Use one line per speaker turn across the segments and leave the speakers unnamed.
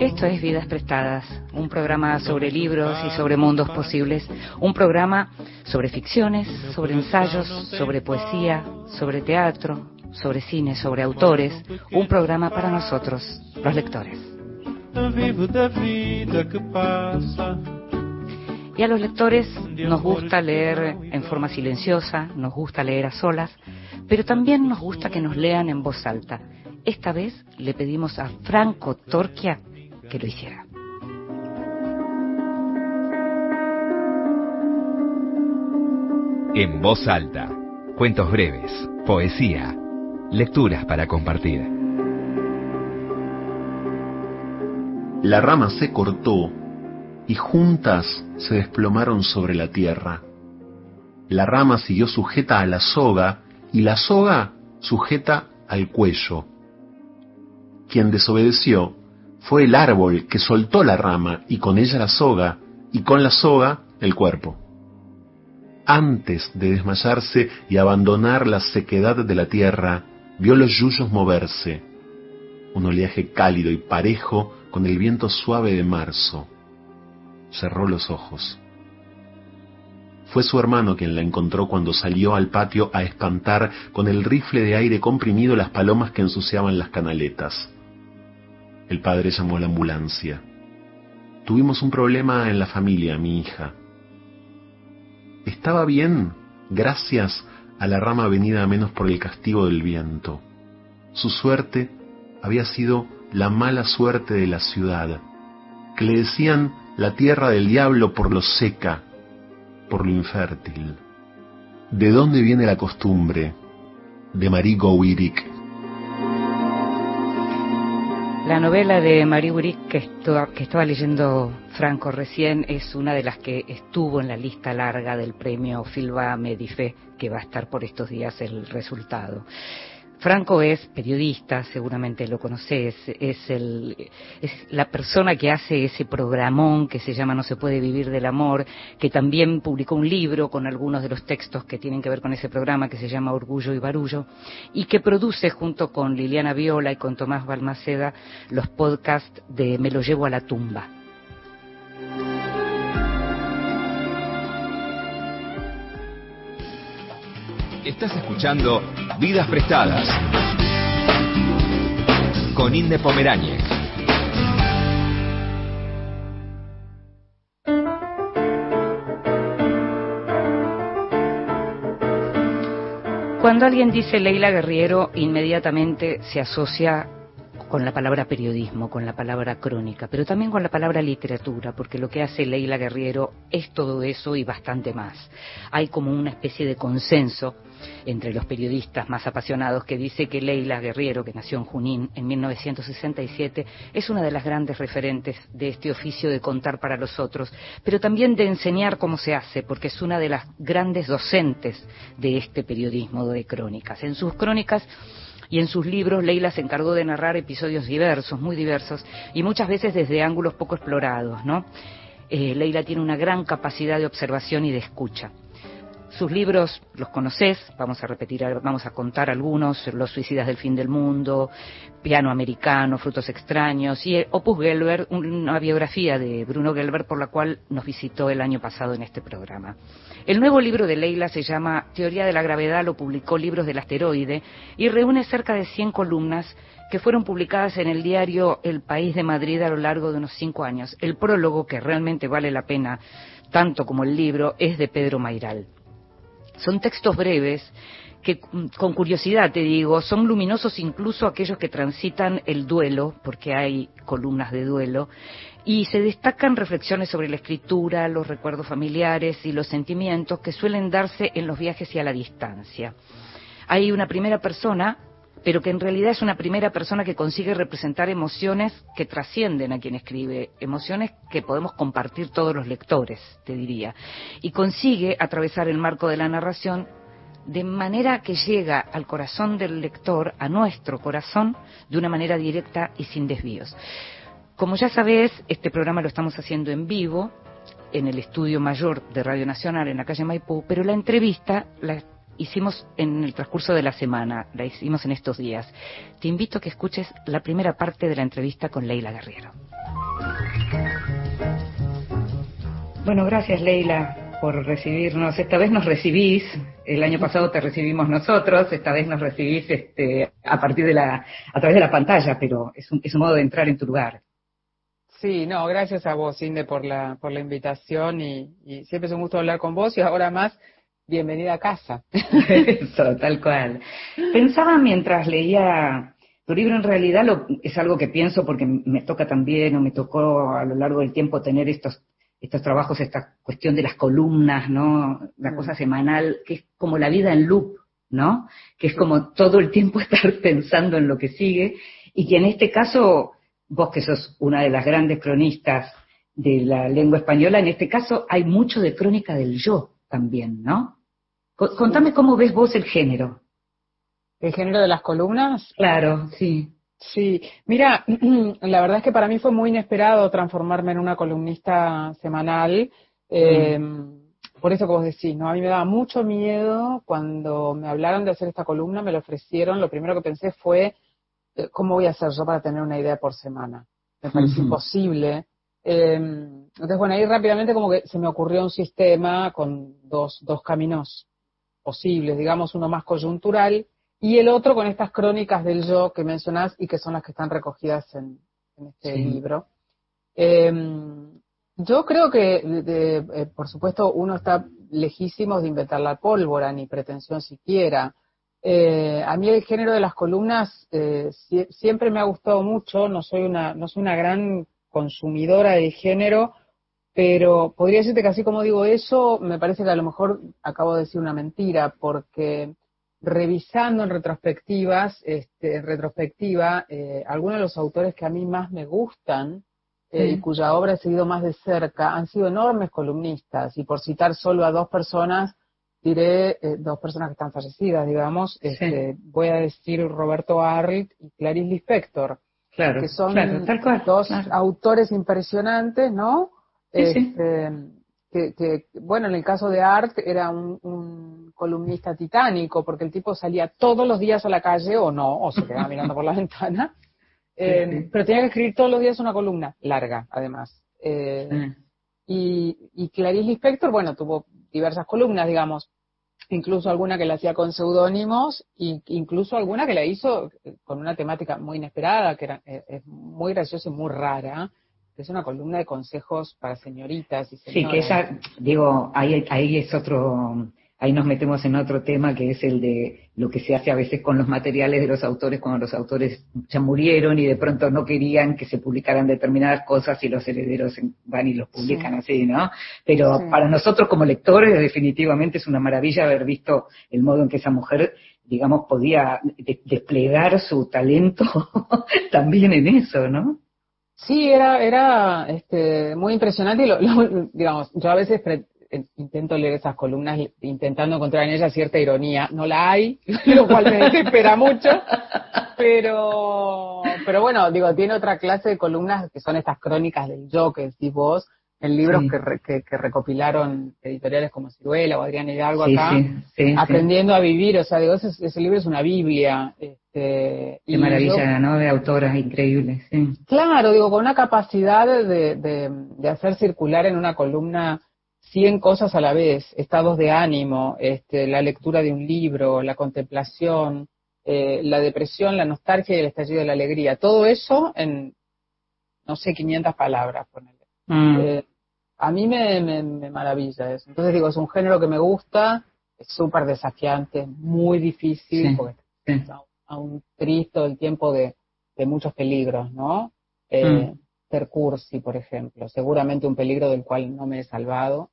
Esto es Vidas Prestadas, un programa sobre libros y sobre mundos posibles, un programa sobre ficciones, sobre ensayos, sobre poesía, sobre teatro, sobre cine, sobre autores, un programa para nosotros, los lectores. Y a los lectores nos gusta leer en forma silenciosa, nos gusta leer a solas, pero también nos gusta que nos lean en voz alta. Esta vez le pedimos a Franco Torquia que lo hiciera.
En voz alta, cuentos breves, poesía, lecturas para compartir.
La rama se cortó y juntas se desplomaron sobre la tierra. La rama siguió sujeta a la soga y la soga sujeta al cuello. Quien desobedeció fue el árbol que soltó la rama y con ella la soga y con la soga el cuerpo. Antes de desmayarse y abandonar la sequedad de la tierra, vio los yuyos moverse, un oleaje cálido y parejo con el viento suave de marzo cerró los ojos. Fue su hermano quien la encontró cuando salió al patio a espantar con el rifle de aire comprimido las palomas que ensuciaban las canaletas. El padre llamó a la ambulancia. Tuvimos un problema en la familia, mi hija. Estaba bien, gracias a la rama venida a menos por el castigo del viento. Su suerte había sido la mala suerte de la ciudad, que le decían la tierra del diablo por lo seca, por lo infértil. ¿De dónde viene la costumbre? De Marie Gowirik.
La novela de Marie Gowirik que, que estaba leyendo Franco recién es una de las que estuvo en la lista larga del premio Filba Medife, que va a estar por estos días el resultado. Franco es periodista, seguramente lo conoces, es, el, es la persona que hace ese programón que se llama No se puede vivir del amor, que también publicó un libro con algunos de los textos que tienen que ver con ese programa que se llama Orgullo y Barullo, y que produce junto con Liliana Viola y con Tomás Balmaceda los podcasts de Me lo llevo a la tumba.
Estás escuchando Vidas Prestadas con Inde Pomeráñez.
Cuando alguien dice Leila Guerriero, inmediatamente se asocia con la palabra periodismo, con la palabra crónica, pero también con la palabra literatura, porque lo que hace Leila Guerriero es todo eso y bastante más. Hay como una especie de consenso entre los periodistas más apasionados que dice que Leila Guerriero, que nació en Junín en 1967, es una de las grandes referentes de este oficio de contar para los otros, pero también de enseñar cómo se hace, porque es una de las grandes docentes de este periodismo de crónicas. En sus crónicas y en sus libros Leila se encargó de narrar episodios diversos, muy diversos, y muchas veces desde ángulos poco explorados, ¿no? Eh, Leila tiene una gran capacidad de observación y de escucha. Sus libros los conoces, vamos a repetir, vamos a contar algunos, Los suicidas del fin del mundo, Piano americano, Frutos extraños y Opus Gelber, una biografía de Bruno Gelber por la cual nos visitó el año pasado en este programa. El nuevo libro de Leila se llama Teoría de la Gravedad, lo publicó Libros del Asteroide y reúne cerca de 100 columnas que fueron publicadas en el diario El País de Madrid a lo largo de unos cinco años. El prólogo, que realmente vale la pena tanto como el libro, es de Pedro Mairal. Son textos breves que con curiosidad te digo, son luminosos incluso aquellos que transitan el duelo, porque hay columnas de duelo, y se destacan reflexiones sobre la escritura, los recuerdos familiares y los sentimientos que suelen darse en los viajes y a la distancia. Hay una primera persona, pero que en realidad es una primera persona que consigue representar emociones que trascienden a quien escribe, emociones que podemos compartir todos los lectores, te diría, y consigue atravesar el marco de la narración de manera que llega al corazón del lector, a nuestro corazón, de una manera directa y sin desvíos. Como ya sabés, este programa lo estamos haciendo en vivo en el estudio mayor de Radio Nacional en la calle Maipú, pero la entrevista la hicimos en el transcurso de la semana, la hicimos en estos días. Te invito a que escuches la primera parte de la entrevista con Leila Guerriero. Bueno, gracias Leila por recibirnos. Esta vez nos recibís, el año pasado te recibimos nosotros, esta vez nos recibís este, a partir de la, a través de la pantalla, pero es un, es un modo de entrar en tu lugar.
Sí, no, gracias a vos, Inde, por la, por la invitación y, y siempre es un gusto hablar con vos y ahora más bienvenida a casa.
Eso, tal cual. Pensaba mientras leía tu libro, en realidad lo, es algo que pienso porque me toca también, o me tocó a lo largo del tiempo tener estos, estos trabajos, esta cuestión de las columnas, ¿no? La mm. cosa semanal, que es como la vida en loop, ¿no? Que es como todo el tiempo estar pensando en lo que sigue, y que en este caso, vos que sos una de las grandes cronistas de la lengua española, en este caso hay mucho de crónica del yo también, ¿no? Contame cómo ves vos el género.
¿El género de las columnas?
Claro, sí.
Sí, mira, la verdad es que para mí fue muy inesperado transformarme en una columnista semanal. Em, por eso que vos decís, ¿no? A mí me daba mucho miedo cuando me hablaron de hacer esta columna, me lo ofrecieron, lo primero que pensé fue, eh, ¿cómo voy a hacer yo para tener una idea por semana? Me pareció imposible. Em, entonces, bueno, ahí rápidamente como que se me ocurrió un sistema con dos, dos caminos posibles, digamos, uno más coyuntural y el otro con estas crónicas del yo que mencionás y que son las que están recogidas en, este libro. Em, yo creo que, eh, por supuesto, uno está lejísimo de inventar la pólvora, ni pretensión siquiera. Eh, a mí el género de las columnas eh, siempre me ha gustado mucho, no soy una, no soy una gran consumidora del género, pero podría decirte que así como digo eso, me parece que a lo mejor acabo de decir una mentira, porque revisando en retrospectivas, este, en retrospectiva, eh, algunos de los autores que a mí más me gustan eh, y cuya obra he seguido más de cerca han sido enormes columnistas. Y por citar solo a dos personas, diré eh, dos personas que están fallecidas, digamos, este, voy a decir Roberto Arlt y Clarice Lispector,
claro,
que son
dos
autores impresionantes, ¿no? Este, que, bueno, en el caso de Art era un, columnista titánico, porque el tipo salía todos los días a la calle, o no, o se quedaba mirando por la ventana, eh, pero tenía que escribir todos los días una columna, larga, además. Eh, y, y Clarice Lispector, bueno, tuvo diversas columnas, digamos, incluso alguna que la hacía con seudónimos, e incluso alguna que la hizo con una temática muy inesperada, que era, eh, es muy graciosa y muy rara, es una columna de consejos para señoritas y
Sí, que esa, digo, ahí, ahí es otro, ahí nos metemos en otro tema que es el de lo que se hace a veces con los materiales de los autores cuando los autores ya murieron y de pronto no querían que se publicaran determinadas cosas y los herederos van y los publican así, ¿no? Pero para nosotros como lectores definitivamente es una maravilla haber visto el modo en que esa mujer digamos, podía desplegar su talento también en eso, ¿no?
Sí, era, era este, muy impresionante y, lo, digamos, yo a veces intento leer esas columnas intentando encontrar en ellas cierta ironía. No la hay, lo cual me desespera mucho, pero, pero bueno, digo, tiene otra clase de columnas que son estas crónicas del yo que decís vos, en libros que, que, recopilaron editoriales como Ciruela o Adrián Hidalgo acá, aprendiendo a vivir, o sea, digo, ese, ese libro es una Biblia,
este, Qué maravilla, ¿no? De autoras increíbles.
Claro, digo, con una capacidad de, de, hacer circular en una columna 100 cosas a la vez, estados de ánimo, este, la lectura de un libro, la contemplación, eh, la depresión, la nostalgia y el estallido de la alegría. Todo eso en, no sé, 500 palabras, mm. eh, a mí me, me, maravilla eso. Entonces digo, es un género que me gusta, es súper desafiante, muy difícil, porque a un triste el tiempo de, muchos peligros, ¿no? Eh, mm. por ejemplo, seguramente un peligro del cual no me he salvado.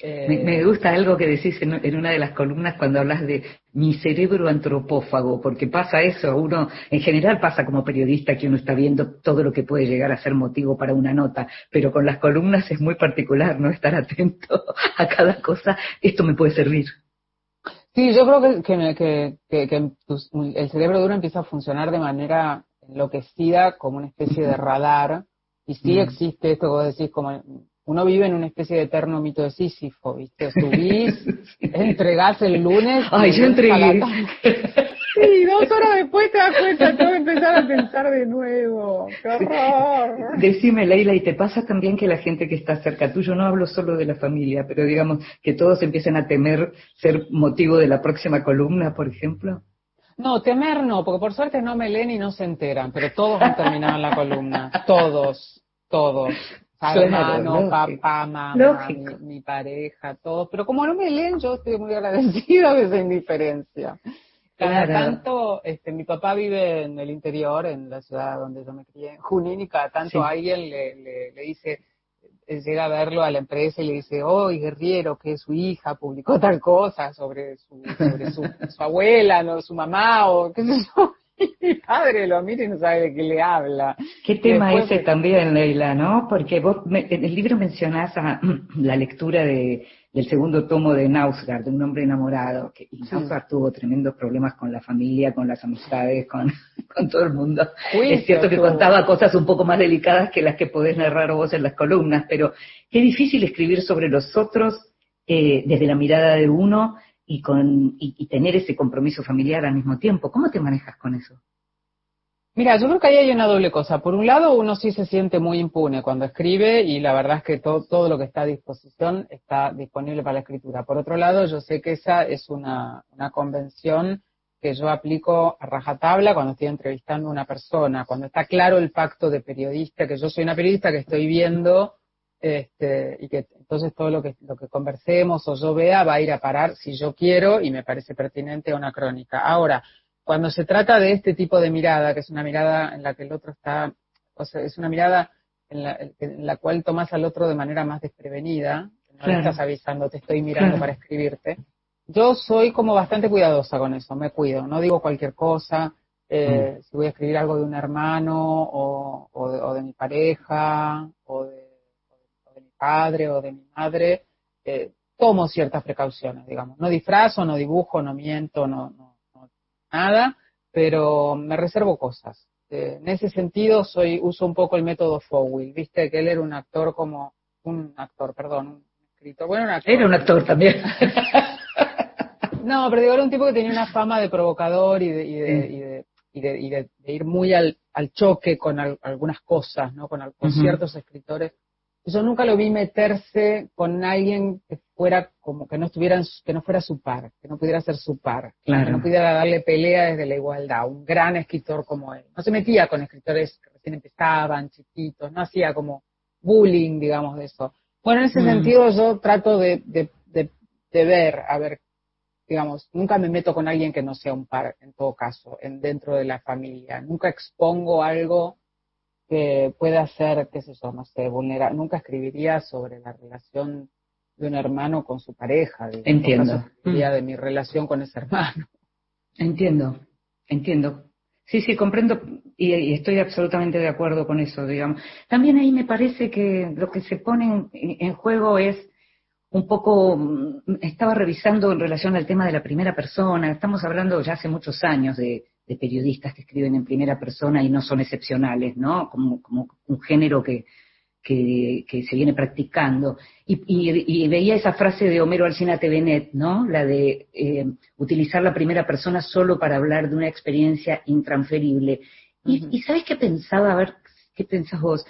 Me, gusta algo que decís en, en, una de las columnas cuando hablas de mi cerebro antropófago, porque pasa eso, uno, en general pasa como periodista que uno está viendo todo lo que puede llegar a ser motivo para una nota, pero con las columnas es muy particular, ¿no? Estar atento a cada cosa, esto me puede servir.
Sí, yo creo que, que, que, el cerebro duro empieza a funcionar de manera enloquecida como una especie de radar y sí existe esto que vos decís como uno vive en una especie de eterno mito de Sísifo, ¿viste? Subís, entregás el lunes.
Ay, yo entregué.
Sí, dos horas después te das cuenta, tengo que empezar a pensar de nuevo. ¡Qué horror!
Decime, Leila, ¿y te pasa también que la gente que está cerca tuyo, no hablo solo de la familia, pero digamos que todos empiecen a temer ser motivo de la próxima columna, por ejemplo?
No, temer no, porque por suerte no me leen y no se enteran, pero todos han terminado en la columna. Todos, todos. Hermano, papá, mamá, mi, pareja, todos. Pero como no me leen, yo estoy muy agradecida de esa indiferencia. Cada tanto, este, mi papá vive en el interior, en la ciudad donde yo me crié, en Junín, y cada tanto alguien le, le, le, dice, eh, llega a verlo a la empresa y le dice, oh, guerrillero, que su hija publicó tal cosa sobre su, sobre su, su abuela, no, su mamá, o qué sé yo. Mi padre lo mira y no sabe de qué le habla.
¿Qué tema ese también, Leila, no? Porque vos en el libro mencionás a, la lectura de del segundo tomo de Nausgard, de un hombre enamorado, que y Nausgard tuvo tremendos problemas con la familia, con las amistades, con, con todo el mundo. es cierto que contaba cosas un poco más delicadas que las que podés narrar vos en las columnas, pero qué difícil escribir sobre los otros eh, desde la mirada de uno y, con, y tener ese compromiso familiar al mismo tiempo. ¿Cómo te manejas con eso?
Mira, yo creo que ahí hay una doble cosa. Por un lado, uno sí se siente muy impune cuando escribe y la verdad es que todo, todo lo que está a disposición está disponible para la escritura. Por otro lado, yo sé que esa es una, una convención que yo aplico a rajatabla cuando estoy entrevistando a una persona, cuando está claro el pacto de periodista, que yo soy una periodista que estoy viendo este, y que entonces todo lo que, lo que conversemos o yo vea va a ir a parar si yo quiero y me parece pertinente a una crónica. Ahora, cuando se trata de este tipo de mirada, que es una mirada en la que el otro está, o sea, es una mirada en la, en la cual tomas al otro de manera más desprevenida, no le estás avisando, te estoy mirando para escribirte. Yo soy como bastante cuidadosa con eso, me cuido, no digo cualquier cosa, eh, mm. si voy a escribir algo de un hermano o, o, de, o de, mi pareja o de, padre o de mi madre, eh, tomo ciertas precauciones, digamos. No disfrazo, no dibujo, no miento, no, no nada, pero me reservo cosas. Eh, en ese sentido soy uso un poco el método Fowell, viste que él era un actor como un actor, perdón, un escritor, bueno, un actor.
Era un actor también.
no, pero digo, era un tipo que tenía una fama de provocador y de, y de, y de, y de, y de ir muy al, al choque con al, algunas cosas, ¿no? Con, con uh -huh. ciertos escritores yo nunca lo vi meterse con alguien que fuera como que no estuviera que no fuera su par, que no pudiera ser su par, claro. que no pudiera darle pelea desde la igualdad, un gran escritor como él. No se metía con escritores que recién empezaban, chiquitos, no hacía como bullying, digamos, de eso. Bueno, en ese mm. sentido yo trato de, de, de, de, ver, a ver, digamos, nunca me meto con alguien que no sea un par, en todo caso, en, dentro de la familia. Nunca expongo algo que pueda ser, qué sé yo, no sé, vulnerar. Nunca escribiría sobre la relación de un hermano con su pareja.
Entiendo.
Escribiría mm. de mi relación con ese hermano.
Entiendo, entiendo. Sí, sí, comprendo y, y, estoy absolutamente de acuerdo con eso, digamos. También ahí me parece que lo que se pone en, en juego es un poco, mm, estaba revisando en relación al tema de la primera persona, estamos hablando ya hace muchos años de, de periodistas que escriben en primera persona y no son excepcionales, ¿no? Como, como un género que, que, que, se viene practicando. Y, y, y, veía esa frase de Homero Alcina Tevenet, ¿no? La de eh, utilizar la primera persona solo para hablar de una experiencia intransferible. Y, uh -huh. y ¿sabes qué pensaba? A ver, ¿qué pensás vos?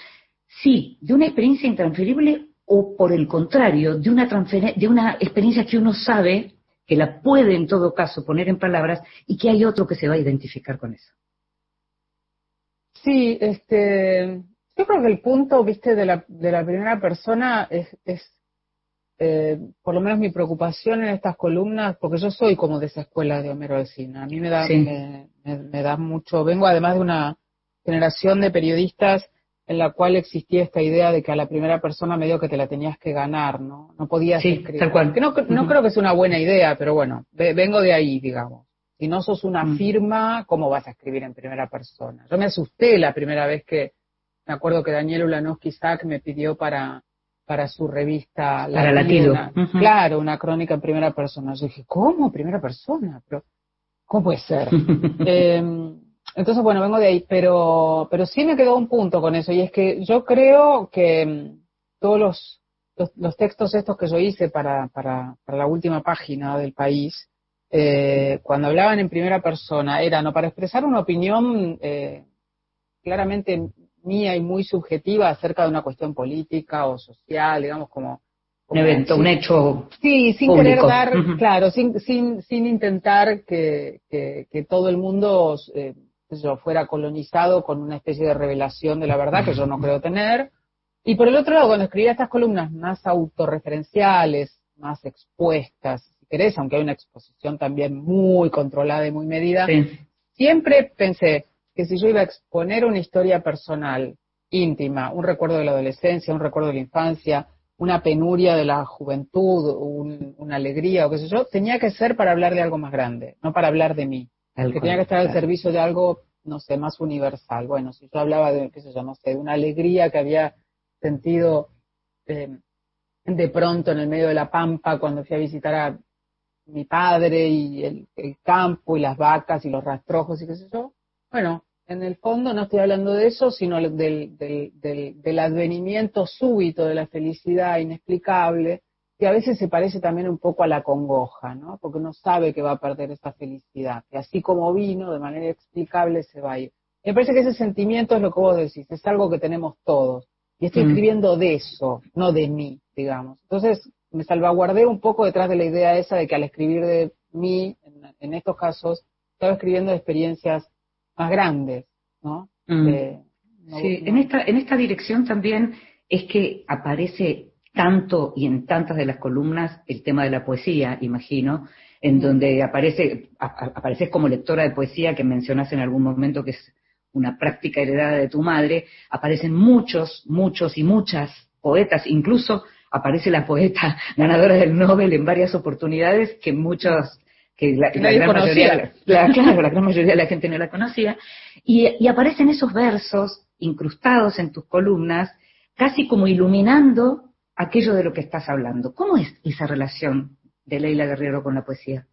Sí, de una experiencia intransferible o por el contrario, de una, de una experiencia que uno sabe que la puede en todo caso poner en palabras y que hay otro que se va a identificar con eso.
Sí, este, yo creo que el punto, viste, de la, de la primera persona es, es eh, por lo menos mi preocupación en estas columnas, porque yo soy como de esa escuela de Homero Alcina. A mí me da, sí. me, me, me da mucho, vengo además de una generación de periodistas en la cual existía esta idea de que a la primera persona medio que te la tenías que ganar, ¿no? No podías
sí, escribir. Tal cual.
Que no, no uh -huh. creo que sea una buena idea, pero bueno, vengo de ahí, digamos. Si no sos una uh -huh. firma, ¿cómo vas a escribir en primera persona? Yo me asusté la primera vez que, me acuerdo que Daniel Ulanowski Isaac me pidió para, para su revista
Para Latido.
Una, uh -huh. Claro, una crónica en primera persona. Yo dije, ¿cómo? ¿Primera persona? Pero, ¿cómo puede ser? eh, entonces, bueno, vengo de ahí, pero, pero sí me quedó un punto con eso, y es que yo creo que mm, todos los, los, textos estos que yo hice para, para, para la última página del país, eh, cuando hablaban en primera persona, eran o para expresar una opinión eh, claramente mía y muy subjetiva acerca de una cuestión política o social, digamos, como...
un evento, un hecho.
Sí, sin querer dar, claro, sin, sin, sin intentar que, que, todo el mundo eh, fuera colonizado con una especie de revelación de la verdad que yo no creo tener. Y por el otro lado, cuando escribía estas columnas más autorreferenciales, más expuestas, si querés, aunque hay una exposición también muy controlada y muy medida, siempre pensé que si yo iba a exponer una historia personal, íntima, un recuerdo de la adolescencia, un recuerdo de la infancia, una penuria de la juventud, una alegría o qué sé yo, tenía que ser para hablar de algo más grande, no para hablar de mí. Que tenía que estar al servicio de algo, no sé, más universal. Bueno, si yo hablaba de, qué sé yo, no sé, de una alegría que había sentido eh, de pronto en el medio de la pampa cuando fui a visitar a mi padre y el, campo y las vacas y los rastrojos y qué sé yo. Bueno, en el fondo no estoy hablando de eso, sino del, del, del, del, advenimiento súbito de la felicidad inexplicable, que a veces se parece también un poco a la congoja, ¿no? Porque uno sabe que va a perder esa felicidad, que así como vino, de manera explicable se va a ir. Me parece que ese sentimiento es lo que vos decís, es algo que tenemos todos. Y estoy mm. escribiendo de eso, no de mí, digamos. Entonces, me salvaguardé un poco detrás de la idea esa de que al escribir de mí, en, estos casos, estaba escribiendo de experiencias más grandes, ¿no?
Mm. sí, en esta, en esta dirección también es que aparece tanto y en tantas de las columnas el tema de la poesía, imagino, en donde aparece, apareces como lectora de poesía que mencionas en algún momento que es una práctica heredada de tu madre, aparecen muchos, muchos y muchas poetas, incluso aparece la poeta ganadora del Nobel en varias oportunidades que muchos que la, gran mayoría, la, claro, la gran mayoría de la gente no la conocía, y, y, aparecen esos versos incrustados en tus columnas, casi como iluminando aquello de lo que estás hablando. ¿Cómo es esa relación de Leila Guerrero con la poesía?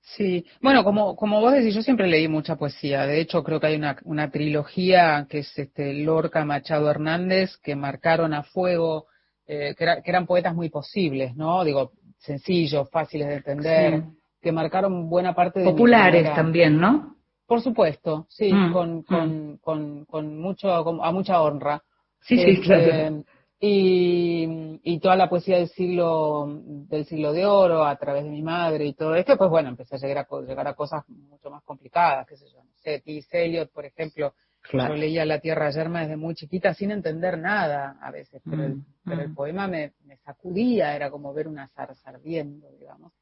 Sí, bueno, como, como vos decís, yo siempre leí mucha poesía. De hecho, creo que hay una, una trilogía que es este, Lorca, Machado, Hernández, que marcaron a fuego, eh, que, eran poetas muy posibles, ¿no? Digo, sencillos, fáciles de entender, que marcaron buena parte de
Populares también, ¿no?
Por supuesto, sí, mm, con, mm. con, con, con, mucho, a mucha honra.
Sí, sí, este, claro
y, y, toda la poesía del siglo del siglo de oro a través de mi madre y todo esto, pues bueno, empecé a llegar a, llegar a cosas mucho más complicadas, qué sé yo, no sé, T. Eliot, por ejemplo, yo leía La Tierra Yerma desde muy chiquita sin entender nada a veces, pero, el, mm, el mm. poema me, me, sacudía, era como ver una zarza ardiendo, digamos.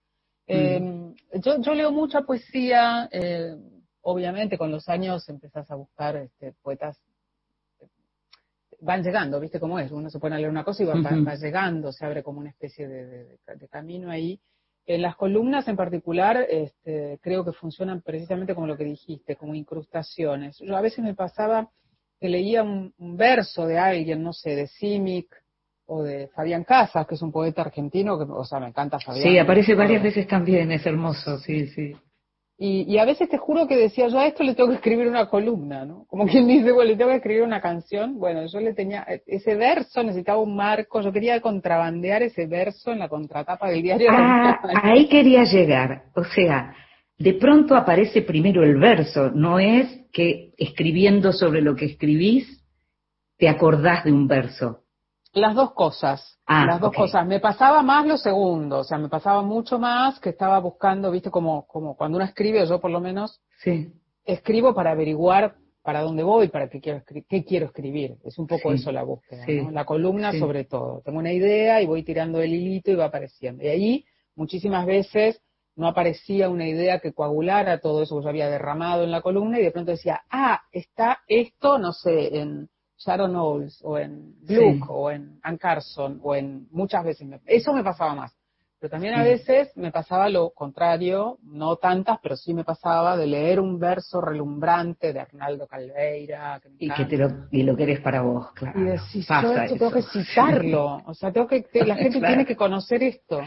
Mm. Eh, yo, yo leo mucha poesía, eh, obviamente con los años empezás a buscar este, poetas van llegando, ¿viste cómo es? Uno se pone a leer una cosa y va, llegando, se abre como una especie de, camino ahí. En las columnas en particular este, creo que funcionan precisamente como lo que dijiste, como incrustaciones. Yo a veces me pasaba que leía un, verso de alguien, no sé, de Simic o de Fabián Casas, que es un poeta argentino, que, o sea, me encanta Fabián.
Sí, aparece varias veces también, es hermoso, sí, sí.
Y, a veces te juro que decía, yo a esto le tengo que escribir una columna, ¿no? Como quien dice, bueno, le tengo que escribir una canción. Bueno, yo le tenía, ese verso necesitaba un marco, yo quería contrabandear ese verso en la contratapa del diario.
Ah, ahí quería llegar. O sea, de pronto aparece primero el verso, no es que escribiendo sobre lo que escribís, te acordás de un verso.
Las dos cosas. Ah, las dos cosas. Me pasaba más lo segundo, o sea, me pasaba mucho más que estaba buscando, viste, como, como cuando uno escribe, yo por lo menos,
sí.
escribo para averiguar para dónde voy, para qué quiero, qué quiero escribir. Es un poco eso la búsqueda, ¿no? La columna sobre todo. Tengo una idea y voy tirando el hilito y va apareciendo. Y ahí, muchísimas veces, no aparecía una idea que coagulara todo eso que yo había derramado en la columna y de pronto decía, ah, está esto, no sé, en Sharon Knowles o en Gluck o en Ann Carson o en muchas veces. eso me pasaba más. Pero también a veces me pasaba lo contrario, no tantas, pero sí me pasaba de leer un verso relumbrante de Arnaldo Calveira.
y que te lo, y lo querés para vos, claro.
Y decís, yo tengo que citarlo. O sea, tengo que, la gente tiene que conocer esto.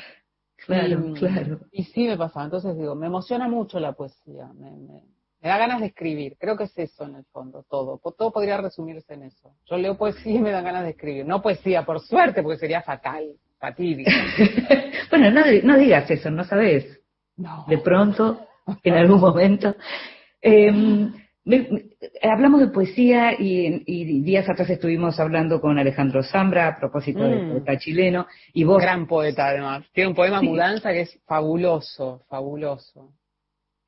Claro, claro.
Y sí me pasaba. Entonces digo, me emociona mucho la poesía. Me, Me da ganas de escribir. Creo que es eso en el fondo, todo. Todo podría resumirse en eso. Yo leo poesía y me dan ganas de escribir. No poesía, por suerte, porque sería fatal, fatídico.
bueno, no, no, digas eso, no sabes. No. De pronto, en algún momento. Em, hablamos de poesía y, días atrás estuvimos hablando con Alejandro Zambra a propósito del mm. poeta chileno. Y vos...
Gran poeta, además. Tiene un poema Mudanza que es fabuloso, fabuloso.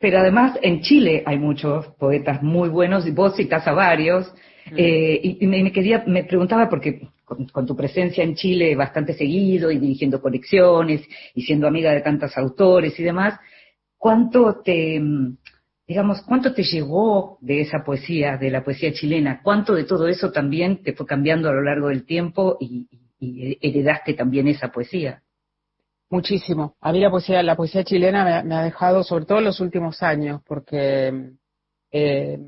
Pero además en Chile hay muchos poetas muy buenos, y vos citas a varios, mm. eh, y, me, quería, me preguntaba, porque con, tu presencia en Chile bastante seguido y dirigiendo colecciones y siendo amiga de tantos autores y demás, ¿cuánto te, digamos, cuánto te llegó de esa poesía, de la poesía chilena? ¿Cuánto de todo eso también te fue cambiando a lo largo del tiempo y heredaste también esa poesía?
Muchísimo. A mí la poesía, la poesía chilena me, ha dejado, sobre todo en los últimos años, porque, eh,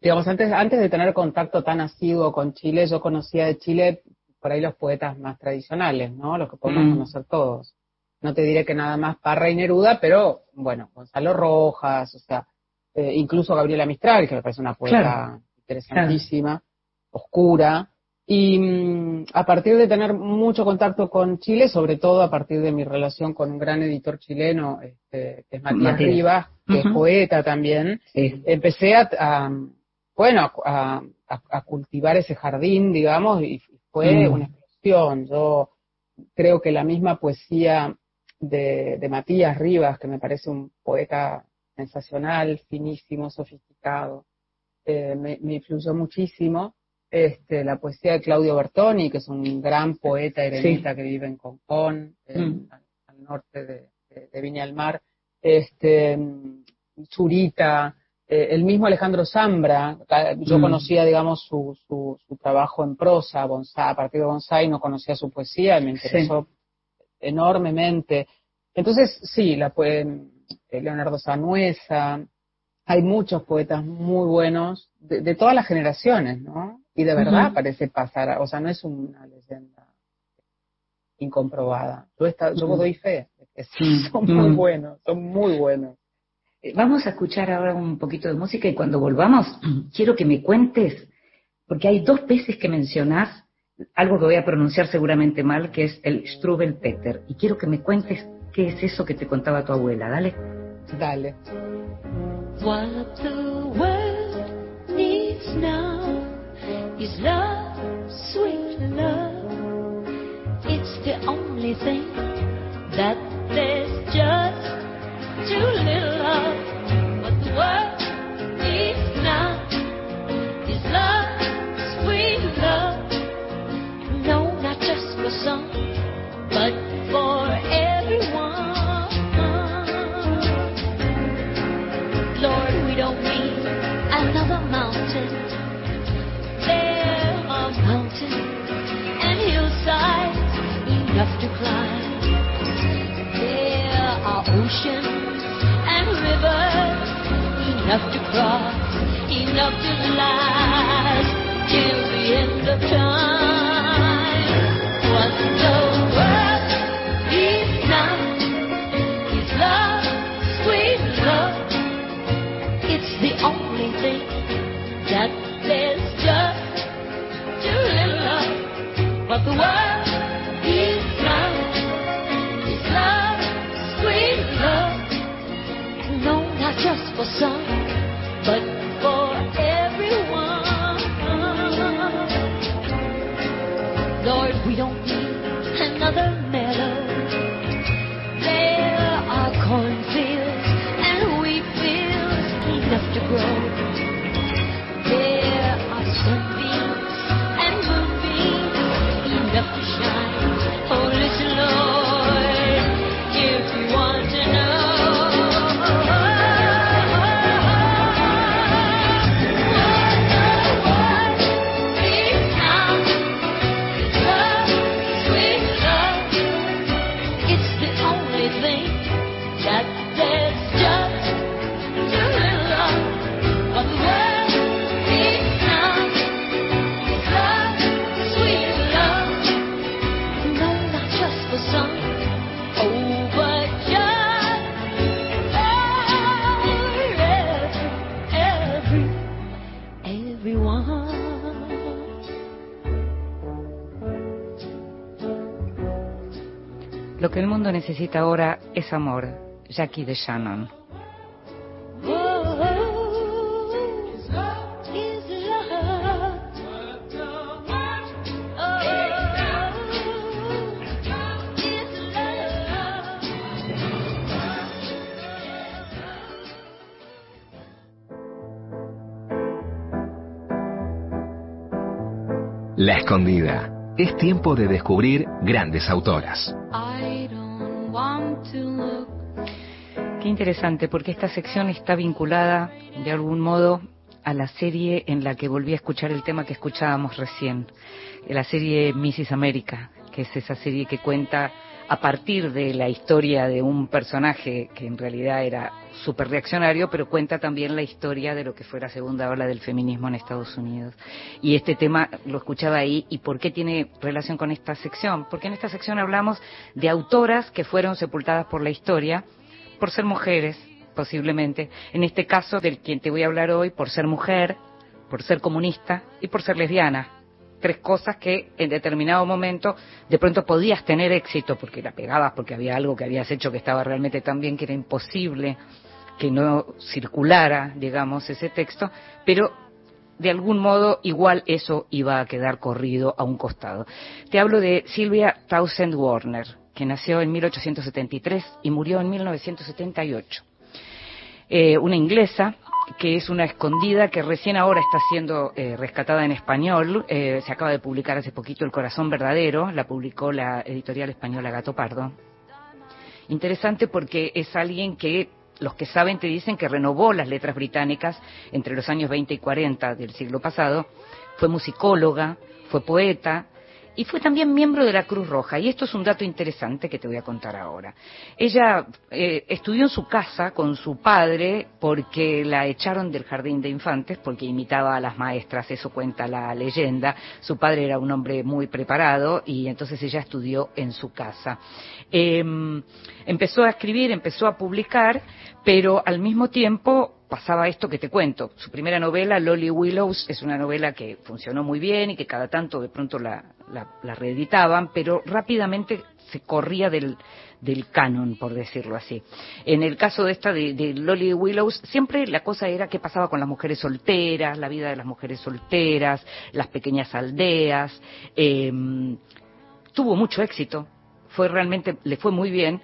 digamos, antes, antes de tener contacto tan asiduo con Chile, yo conocía de Chile por ahí los poetas más tradicionales, ¿no? Los que podemos mm. conocer todos. No te diré que nada más Parra y Neruda, pero, bueno, Gonzalo Rojas, o sea, eh, incluso Gabriela Mistral, que me parece una poeta interesantísima, oscura, y mm, a partir de tener mucho contacto con Chile, sobre todo a partir de mi relación con un gran editor chileno, este, que es Matías, Rivas, que es poeta también, empecé a, bueno, a, cultivar ese jardín, digamos, y fue mm. una explosión. Yo creo que la misma poesía de, Matías Rivas, que me parece un poeta sensacional, finísimo, sofisticado, eh, me, me influyó muchísimo este, la poesía de Claudio Bertoni, que es un gran poeta eremita que vive en Concón, mm. al, norte de, Viña del Mar, este, Churita, eh, el mismo Alejandro Zambra, yo mm. conocía, digamos, su, su, trabajo en prosa, a partir de Bonsai no conocía su poesía, me interesó enormemente. Entonces, sí, la eh, Leonardo Sanuesa, hay muchos poetas muy buenos de, de todas las generaciones, ¿no? Y de verdad parece pasar, o sea, no es una leyenda incomprobada. Yo, está, yo doy fe de que sí, son muy buenos, son muy buenos.
Eh, vamos a escuchar ahora un poquito de música y cuando volvamos quiero que me cuentes, porque hay dos veces que mencionás algo que voy a pronunciar seguramente mal, que es el Strubelpeter. Y quiero que me cuentes qué es eso que te contaba tu abuela. Dale.
Dale. Is love, sweet love. It's the only thing that there's just too little of. But the world enough to climb. There are oceans and rivers enough to cross, enough to last till the end of time. song.
Lo que el mundo necesita ahora es amor. Jackie de Shannon.
La Escondida. Es tiempo de descubrir grandes autoras.
Qué interesante, porque esta sección está vinculada de algún modo a la serie en la que volví a escuchar el tema que escuchábamos recién, la serie Mrs. America, que es esa serie que cuenta a partir de la historia de un personaje que en realidad era súper reaccionario, pero cuenta también la historia de lo que fue la segunda ola del feminismo en Estados Unidos. Y este tema lo escuchaba ahí. ¿Y por qué tiene relación con esta sección? Porque en esta sección hablamos de autoras que fueron sepultadas por la historia por ser mujeres, posiblemente. En este caso, del quien te voy a hablar hoy, por ser mujer, por ser comunista y por ser lesbiana tres cosas que en determinado momento de pronto podías tener éxito porque la pegabas, porque había algo que habías hecho que estaba realmente tan bien que era imposible que no circulara, digamos, ese texto, pero de algún modo igual eso iba a quedar corrido a un costado. Te hablo de Silvia Townsend Warner, que nació en 1873 y murió en 1978. Eh, una inglesa que es una escondida que recién ahora está siendo eh, rescatada en español. Eh, se acaba de publicar hace poquito El Corazón Verdadero, la publicó la editorial española Gato Pardo. Interesante porque es alguien que los que saben te dicen que renovó las letras británicas entre los años 20 y 40 del siglo pasado. Fue musicóloga, fue poeta, y fue también miembro de la Cruz Roja. Y esto es un dato interesante que te voy a contar ahora. Ella eh, estudió en su casa con su padre porque la echaron del jardín de infantes porque imitaba a las maestras, eso cuenta la leyenda. Su padre era un hombre muy preparado y entonces ella estudió en su casa. Em, empezó a escribir, empezó a publicar, pero al mismo tiempo pasaba esto que te cuento. Su primera novela, Lolly Willows, es una novela que funcionó muy bien y que cada tanto de pronto la, la, reeditaban, pero rápidamente se corría del, del canon, por decirlo así. En el caso de esta de, Lolly Willows, siempre la cosa era qué pasaba con las mujeres solteras, la vida de las mujeres solteras, las pequeñas aldeas. Em, tuvo mucho éxito, fue realmente, le fue muy bien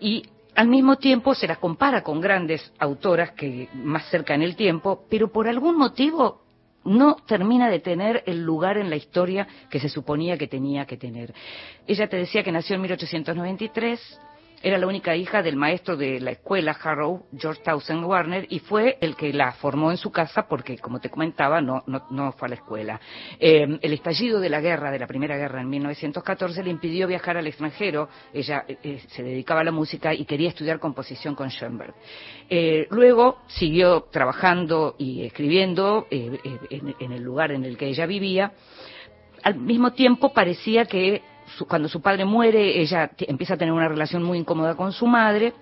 y al mismo tiempo se las compara con grandes autoras que más cerca en el tiempo, pero por algún motivo no termina de tener el lugar en la historia que se suponía que tenía que tener. Ella te decía que nació en 1893, era la única hija del maestro de la escuela Harrow, George Townsend Warner, y fue el que la formó en su casa porque, como te comentaba, no, no, fue a la escuela. Eh, el estallido de la guerra, de la Primera Guerra en 1914, le impidió viajar al extranjero. Ella eh, eh, se dedicaba a la música y quería estudiar composición con Schoenberg. luego siguió trabajando y escribiendo en el lugar en el que ella vivía. Al mismo tiempo parecía que cuando su padre muere, ella empieza a tener una relación muy incómoda con su madre,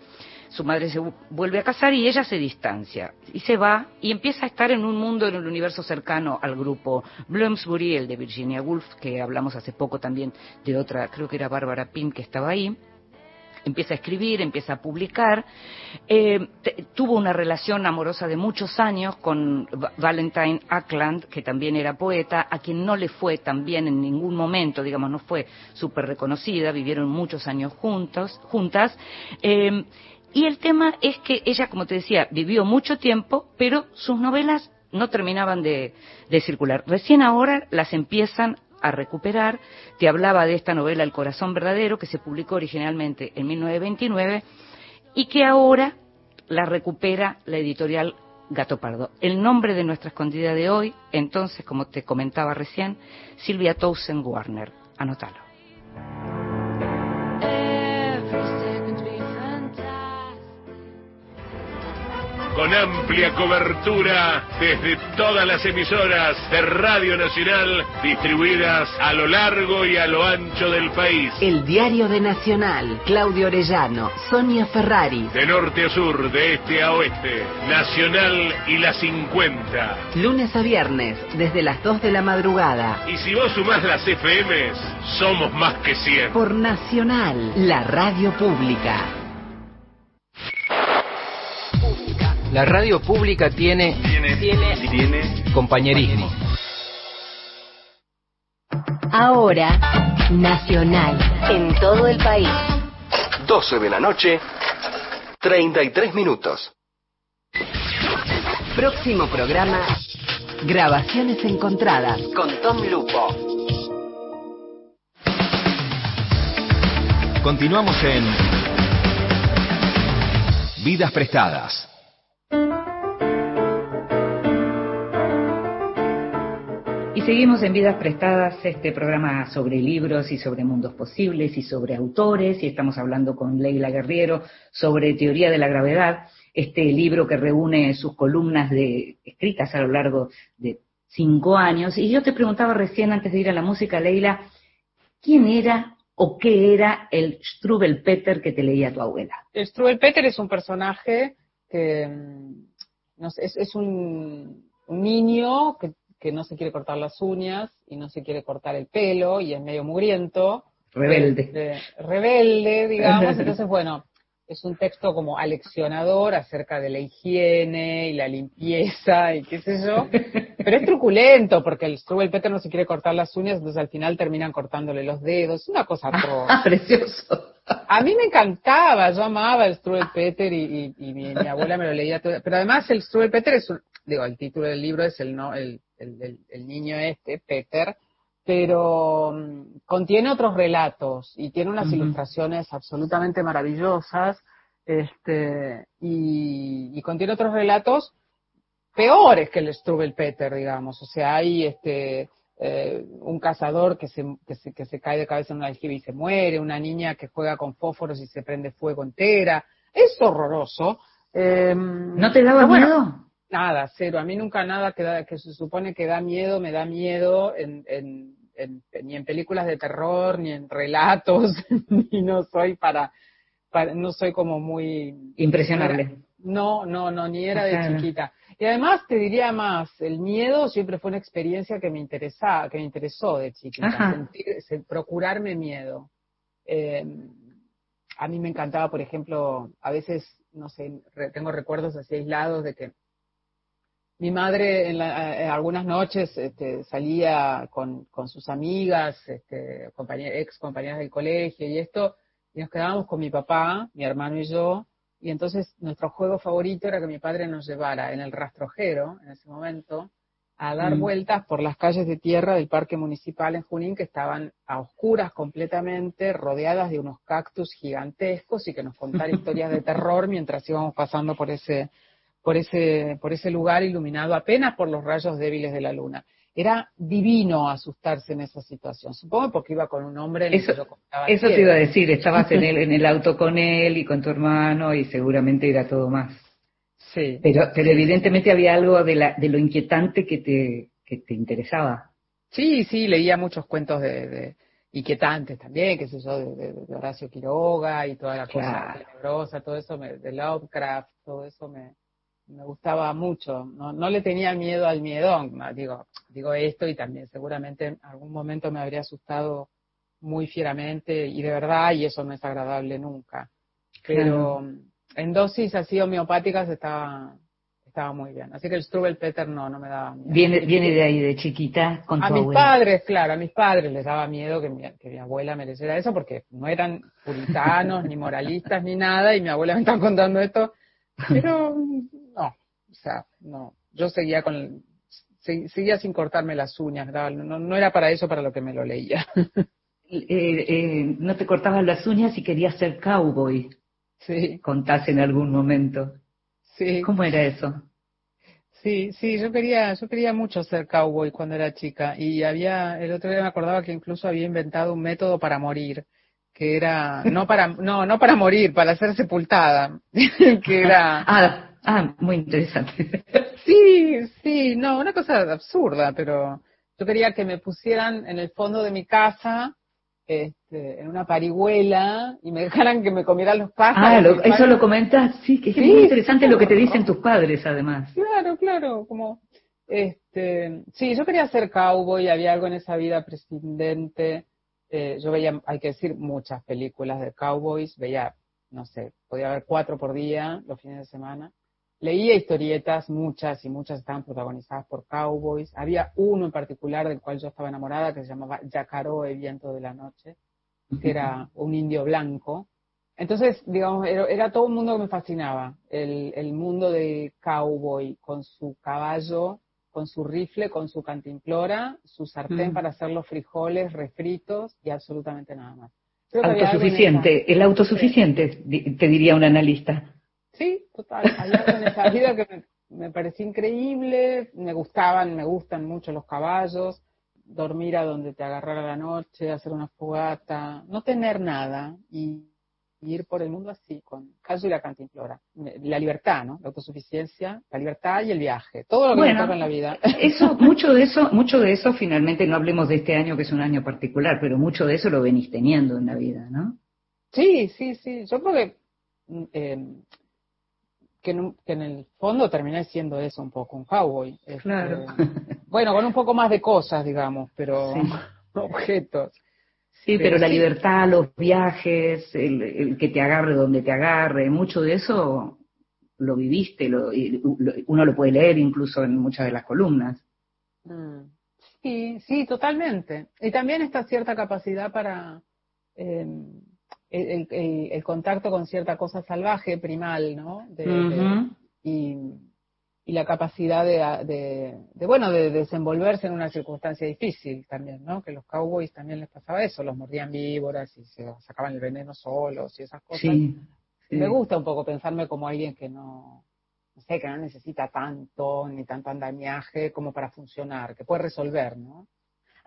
su madre se vuelve a casar y ella se distancia y se va y empieza a estar en un mundo, en el universo cercano al grupo Bloomsbury, el de Virginia Woolf, que hablamos hace poco también de otra, creo que era Bárbara Pym que estaba ahí empieza a escribir, empieza a publicar. Eh, tuvo una relación amorosa de muchos años con Valentine Ackland, que también era poeta, a quien no le fue tan bien en ningún momento, digamos, no fue súper reconocida, vivieron muchos años juntos, juntas. Eh, y el tema es que ella, como te decía, vivió mucho tiempo, pero sus novelas no terminaban de, de circular. Recién ahora las empiezan a recuperar. Te hablaba de esta novela El corazón verdadero, que se publicó originalmente en 1929 y que ahora la recupera la editorial Gato Pardo. El nombre de nuestra escondida de hoy, entonces, como te comentaba recién, Silvia Towson Warner. Anótalo.
Con amplia cobertura desde todas las emisoras de Radio Nacional distribuidas a lo largo y a lo ancho del país.
El Diario de Nacional, Claudio Orellano, Sonia Ferrari.
De norte a sur, de este a oeste, Nacional y la 50.
Lunes a viernes, desde las 2 de la madrugada.
Y si vos sumás las FMs, somos más que 100.
Por Nacional, la radio pública.
La radio pública tiene,
tiene, tiene, tiene
compañerismo.
Ahora, Nacional, en todo el país.
12 de la noche, 33 minutos.
Próximo programa, Grabaciones Encontradas con Tom Lupo.
Continuamos en Vidas Prestadas.
Seguimos en Vidas Prestadas, este programa sobre libros y sobre mundos posibles y sobre autores, y estamos hablando con Leila Guerriero sobre teoría de la gravedad, este libro que reúne sus columnas de, escritas a lo largo de cinco años. Y yo te preguntaba recién, antes de ir a la música, Leila, ¿quién era o qué era el Strubel Peter que te leía tu abuela?
El Strubel Peter es un personaje que mm, es, un niño que que no se quiere cortar las uñas y no se quiere cortar el pelo y es medio mugriento.
Rebelde.
Rebelde, digamos. Entonces, bueno, es un texto como aleccionador acerca de la higiene y la limpieza y qué sé yo. Pero es truculento porque el Strubel Peter no se quiere cortar las uñas, entonces al final terminan cortándole los dedos. Una cosa atroz.
Ah, precioso.
A mí me encantaba, yo amaba el Strubel Peter y, y, y mi, mi, abuela me lo leía todo. Pero además el Strubel Peter es un, digo, el título del libro es el, no, el, el, el, el niño este, Peter, pero um, contiene otros relatos y tiene unas uh -huh. ilustraciones absolutamente maravillosas, este, y, y, contiene otros relatos peores que el Strubel Peter, digamos. O sea, hay este, eh, un cazador que se, que, se, que se cae de cabeza en un aljibe y se muere, una niña que juega con fósforos y se prende fuego entera. Es horroroso. Eh,
¿No te daba miedo?
Nada, cero. A mí nunca nada que, da, que se supone que da miedo, me da miedo en, en, en, ni en películas de terror, ni en relatos, ni no soy para, para, no soy como muy...
Impresionable.
No, no, no, ni era de chiquita. Y además te diría más, el miedo siempre fue una experiencia que me interesaba, que me interesó de chiquita, sentir, procurarme miedo. Eh, a mí me encantaba, por ejemplo, a veces, no sé, re, tengo recuerdos así aislados de que mi madre en, la, en algunas noches este, salía con, con, sus amigas, este, ex compañeras del colegio y esto, y nos quedábamos con mi papá, mi hermano y yo, y entonces nuestro juego favorito era que mi padre nos llevara en el rastrojero, en ese momento, a dar mm. vueltas por las calles de tierra del parque municipal en Junín que estaban a oscuras completamente, rodeadas de unos cactus gigantescos y que nos contara historias de terror mientras íbamos pasando por ese por ese, por ese lugar iluminado apenas por los rayos débiles de la luna. Era divino asustarse en esa situación. Supongo porque iba con un hombre.
Eso, eso te iba a decir, estabas en el, en el auto con él y con tu hermano y seguramente era todo más.
Sí.
Pero, pero evidentemente había algo de, la, de lo inquietante que te, que te interesaba.
Sí, sí, leía muchos cuentos de, de inquietantes también, qué sé yo, de, de, Horacio Quiroga y toda la
claro.
cosa tenebrosa, todo eso, me, de Lovecraft, todo eso me, me gustaba mucho, no, no le tenía miedo al miedón, digo, digo esto y también seguramente en algún momento me habría asustado muy fieramente y de verdad y eso no es agradable nunca. Pero claro. en dosis así homeopáticas estaba estaba muy bien. Así que el Strubel Peter no, no me daba miedo.
Viene, viene de ahí, de chiquita, con
A
tu
mis
abuela.
padres, claro, a mis padres les daba miedo que mi, que mi abuela me leyera eso porque no eran puritanos, ni moralistas, ni nada, y mi abuela me está contando esto. Pero no. Yo seguía con, seguía sin cortarme las uñas, no, no era para eso para lo que me lo leía.
Eh, eh, no te cortabas las uñas y querías ser cowboy.
Sí.
Contás en algún momento.
Sí.
¿Cómo era eso?
Sí, sí, yo quería, yo quería mucho ser cowboy cuando era chica y había, el otro día me acordaba que incluso había inventado un método para morir, que era, no para, no, no para morir, para ser sepultada, que era,
ah, Ah, muy interesante.
Sí, sí, no, una cosa absurda, pero yo quería que me pusieran en el fondo de mi casa, este, en una parihuela, y me dejaran que me comieran los pájaros.
Ah, lo- eso lo comentas, sí, que es
Sí,
muy interesante
sí,
lo que te dicen tus padres, además.
Claro, claro, como este, sí, yo quería ser cowboy, había algo en esa vida prescindente. Eh, yo veía, hay que decir, muchas películas de cowboys, veía, no sé, podía ver cuatro por día los fines de semana. Leía historietas, muchas y muchas estaban protagonizadas por cowboys. Había uno en particular del cual yo estaba enamorada que se llamaba Yacaroe, Viento de la Noche, que era un indio blanco. Entonces, digamos, era, era todo un mundo que me fascinaba. El, el mundo del cowboy con su caballo, con su rifle, con su cantimplora, su sartén
Mm.
para hacer los frijoles refritos y absolutamente nada más. Creo
Autosuficiente, el autosuficiente, te diría un analista.
Sí, total. Esa vida que me, me parecía increíble, me gustaban, me gustan mucho los caballos, dormir a donde te agarrara la noche, hacer una fogata, no tener nada y, y ir por el mundo así, con callo y la cantimplora. Me- La libertad, ¿no? La autosuficiencia, la libertad y el viaje. Todo lo que me
Bueno,
toca en la vida.
Eso, mucho de eso, mucho de eso finalmente, no hablemos de este año que es un año particular, pero mucho de eso lo venís teniendo en la vida, ¿no?
Sí, sí, sí. Yo creo que, mm, eh, que, en, un- que en el fondo terminé siendo eso un poco, un cowboy. Este,
Claro.
Bueno, con un poco más de cosas, digamos, pero
Sí.
objetos.
Sí,
Pero
pero la
sí.
libertad, los viajes, el, el que te agarre donde te agarre, mucho de eso lo viviste, lo- y lo- uno lo puede leer incluso en muchas de las columnas.
Mm. Sí, sí, totalmente. Y también esta cierta capacidad para eh, el, el- el- contacto con cierta cosa salvaje, primal, ¿no? De- y, y la capacidad de, de, de, bueno, de desenvolverse en una circunstancia difícil también, ¿no? Que los cowboys también les pasaba eso, los mordían víboras y se sacaban el veneno solos y esas cosas.
Sí, sí.
Me gusta un poco pensarme como alguien que no, no sé, que no necesita tanto ni tanto andamiaje como para funcionar, que puede resolver, ¿no?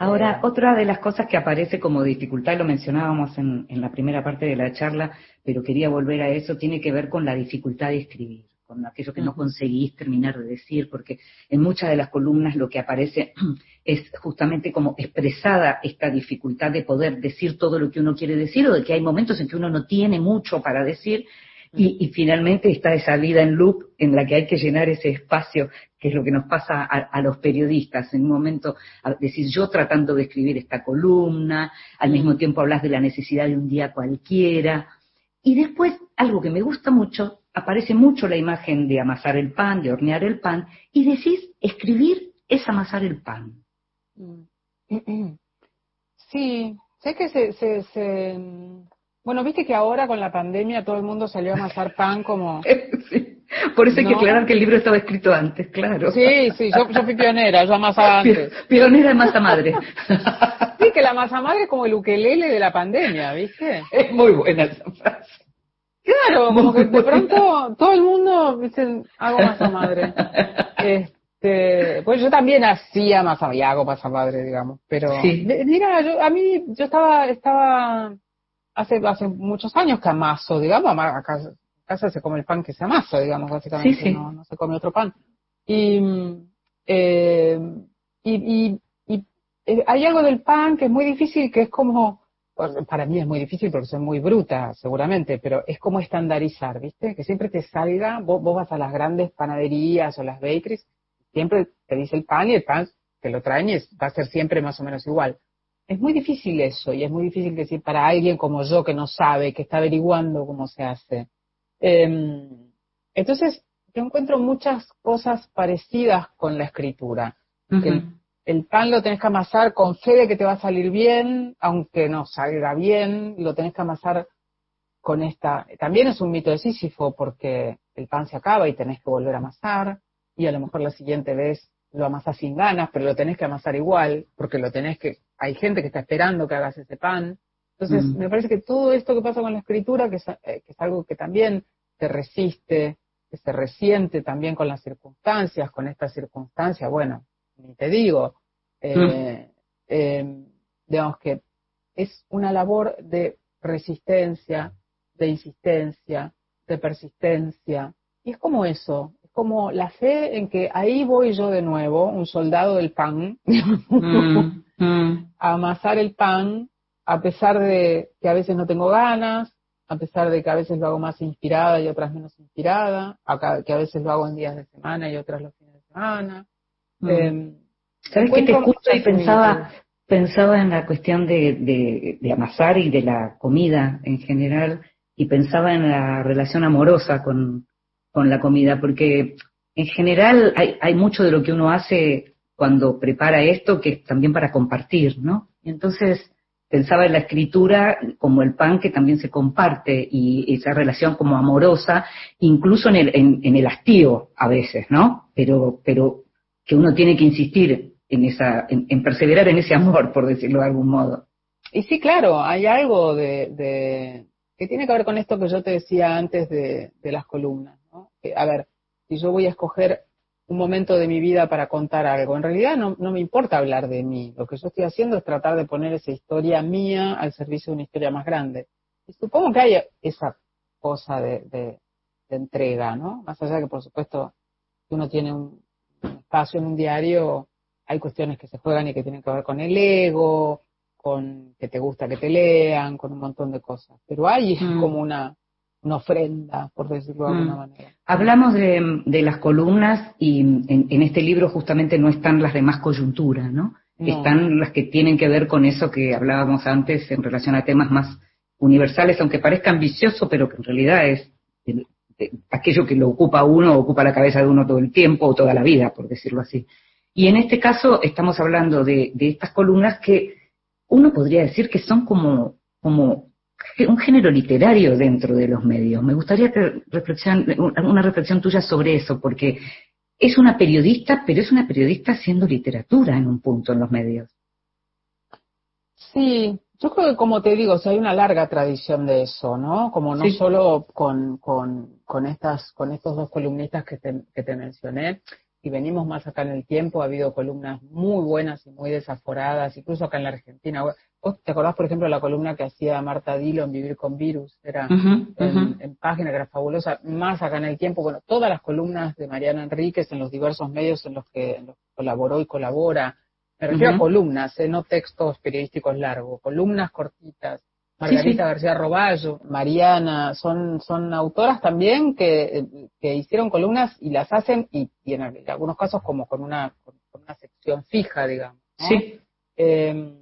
Ahora, otra de las cosas que aparece como dificultad, lo mencionábamos en, en la primera parte de la charla, pero quería volver a eso, tiene que ver con la dificultad de escribir, con aquello que no conseguís terminar de decir, porque en muchas de las columnas lo que aparece es justamente como expresada esta dificultad de poder decir todo lo que uno quiere decir o de que hay momentos en que uno no tiene mucho para decir y, y finalmente está esa vida en loop en la que hay que llenar ese espacio, que es lo que nos pasa a, a los periodistas. En un momento, a- decir yo tratando de escribir esta columna, al mismo tiempo hablas de la necesidad de un día cualquiera. Y después, algo que me gusta mucho, aparece mucho la imagen de amasar el pan, de hornear el pan, y decís, escribir es amasar el pan.
Mm. Sí, sé que se, se, se- Bueno, viste que ahora con la pandemia todo el mundo salió a amasar pan como...
Sí. Por eso hay que
No.
aclarar que el libro estaba escrito antes, claro.
Sí, sí, yo, yo fui pionera, yo amasaba antes.
Pionera de masa madre.
Sí, que la masa madre es como el ukelele de la pandemia, ¿viste?
es muy buena esa frase.
Claro, como que de pronto todo el mundo dice, hago masa madre. Este, pues yo también hacía masa y hago masa madre, digamos. Pero
Sí.
mira, yo, a mí yo estaba estaba hace hace muchos años que amaso, digamos, acá en casa se come el pan que se amasa, digamos, básicamente,
Sí, sí.
No, no se come otro pan. Y eh, y, y, y, eh, hay algo del pan que es muy difícil, que es como pues, para mí es muy difícil porque soy muy bruta, seguramente, pero es como estandarizar, ¿viste? Que siempre te salga, vos, vos vas a las grandes panaderías o las bakeries, siempre te dice el pan y el pan te lo traen y es- va a ser siempre más o menos igual. Es muy difícil eso y es muy difícil decir para alguien como yo que no sabe, que está averiguando cómo se hace. Em, entonces, yo encuentro muchas cosas parecidas con la escritura. que el, el pan lo tenés que amasar con fe de que te va a salir bien, aunque no salga bien, lo tenés que amasar con esta. También es un mito de Sísifo porque el pan se acaba y tenés que volver a amasar, y a lo mejor la siguiente vez lo amasás sin ganas, pero lo tenés que amasar igual, porque lo tenés que. Hay gente que está esperando que hagas ese pan. Entonces,
Mm.
me parece que todo esto que pasa con la escritura, que es, eh, que es algo que también te resiste, que se resiente también con las circunstancias, con esta circunstancia, bueno, ni te digo, eh, eh, digamos que es una labor de resistencia, de insistencia, de persistencia, y es como eso, es como la fe en que ahí voy yo de nuevo, un soldado del pan,
Mm, mm.
a amasar el pan, a pesar de que a veces no tengo ganas, a pesar de que a veces lo hago más inspirada y otras menos inspirada, que a veces lo hago en días de semana y otras los fines de semana.
Mm.
Eh,
¿Sabes que te escucho y pensaba, pensaba en la cuestión de, de, de amasar y de la comida en general y pensaba en la relación amorosa con, con la comida, porque en general hay, hay mucho de lo que uno hace cuando prepara esto que es también para compartir, ¿no? Entonces pensaba en la escritura como el pan que también se comparte y esa relación como amorosa, incluso en el, en, en el hastío a veces, ¿no? Pero, pero que uno tiene que insistir en esa, en, perseverar en ese amor, por decirlo de algún modo.
Y sí, claro, hay algo de, que tiene que ver con esto que yo te decía antes de las columnas. Que, a ver, si yo voy a escoger un momento de mi vida para contar algo, en realidad no, no me importa hablar de mí. Lo que yo estoy haciendo es tratar de poner esa historia mía al servicio de una historia más grande. Y supongo que hay esa cosa de, de- de entrega, ¿no? Más allá de que, por supuesto, si uno tiene un, un espacio en un diario, hay cuestiones que se juegan y que tienen que ver con el ego, con que te gusta que te lean, con un montón de cosas. Pero hay
Mm.
como una, una ofrenda, por decirlo de alguna
Mm.
manera.
Hablamos de, de las columnas y en, en este libro justamente no están las de más coyuntura, ¿no?
No.
Están las que tienen que ver con eso que hablábamos antes en relación a temas más universales, aunque parezca ambicioso, pero que en realidad es de- de- aquello que lo ocupa uno, ocupa la cabeza de uno todo el tiempo o toda la vida, por decirlo así. Y en este caso estamos hablando de, de estas columnas que uno podría decir que son como, como un género literario dentro de los medios. Me gustaría que reflexión, una reflexión tuya sobre eso, porque es una periodista, pero es una periodista haciendo literatura en un punto en los medios.
Sí, yo creo que como te digo, o sea, hay una larga tradición de eso, ¿no? Como no
Sí.
solo con, con, con estas, con estos dos columnistas que te, que te mencioné, y venimos más acá en el tiempo, ha habido columnas muy buenas y muy desaforadas, incluso acá en la Argentina. ¿Vos te acordás, por ejemplo, de la columna que hacía Marta Dilo en Vivir con Virus? Era en, página que era fabulosa, más acá en el tiempo, bueno, todas las columnas de Mariana Enríquez en los diversos medios en los que, en los que colaboró y colabora. Me refiero a columnas, eh, no textos periodísticos largos, columnas cortitas. Margarita
Sí, sí.
García Roballo, Mariana, son, son autoras también que, que hicieron columnas y las hacen, y, y en algunos casos como con una, con, con una sección fija, digamos. ¿no?
Sí,
Eh,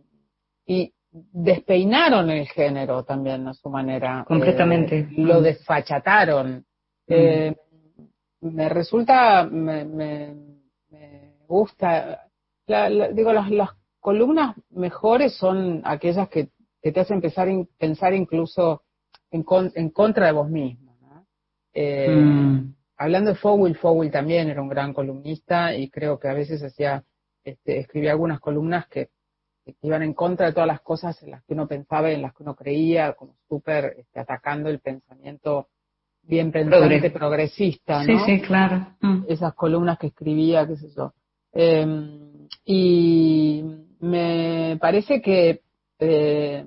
y despeinaron el género también a su manera.
Completamente.
Eh, lo
Mm.
desfachataron. Eh, me resulta, me, me, me gusta, la- la- digo, las, las columnas mejores son aquellas que, que te hacen empezar a pensar incluso en, con- en contra de vos mismo. ¿no? Eh,
Mm.
Hablando de Fowell, Fowell también era un gran columnista y creo que a veces hacía, este, escribía algunas columnas que, que iban en contra de todas las cosas en las que uno pensaba y en las que uno creía, como súper este, atacando el pensamiento bien pensante,
Progre.
progresista,
sí,
¿no?
sí, claro. Mm.
esas columnas que escribía, qué sé yo. Eh, y me parece que eh,